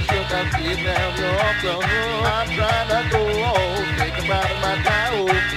you're up, I'm trying to go, think about my time.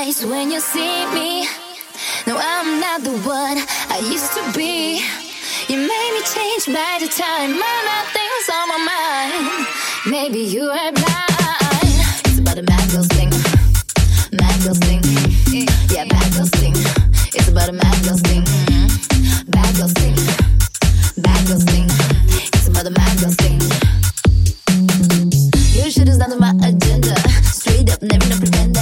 when you see me. No, I'm not the one I used to be. You made me change by the time, my nothing's on my mind. Maybe you are blind. It's about a mad girl thing, mad girl thing. Yeah, bad girl thing. It's about a mad girl thing, bad girl thing, bad girl thing. It's about a mad girl thing. Your shit is not on my agenda. Straight up, never no pretender.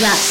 my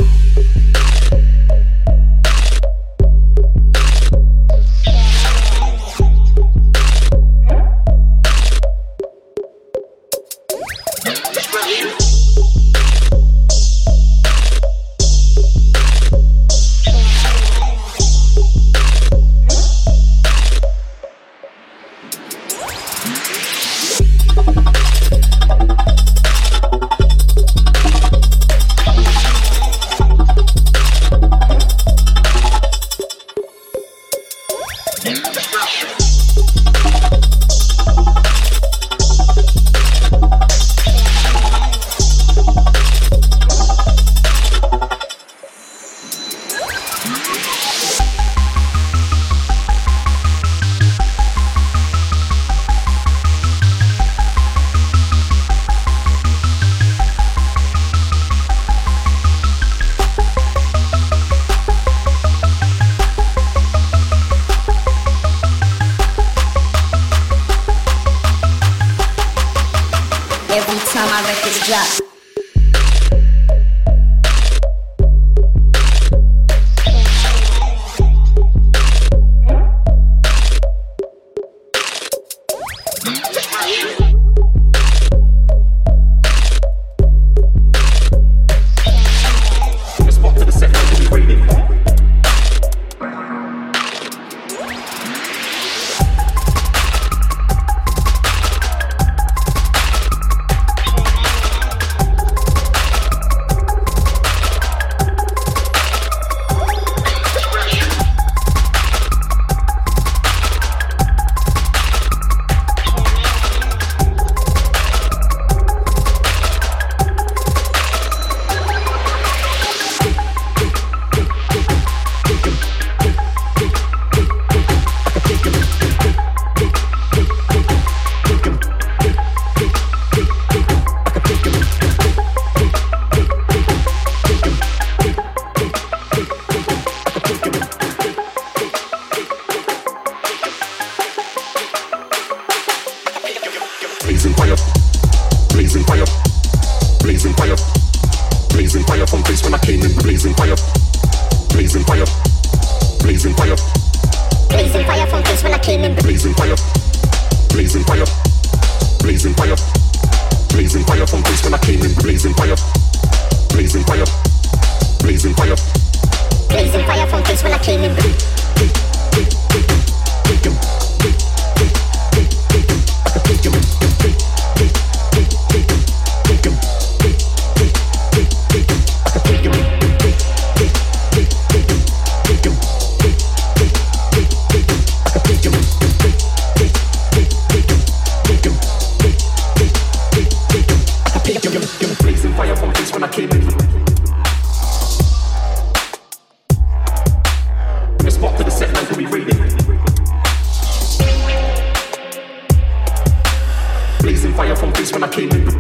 blazing fire from face when I came in.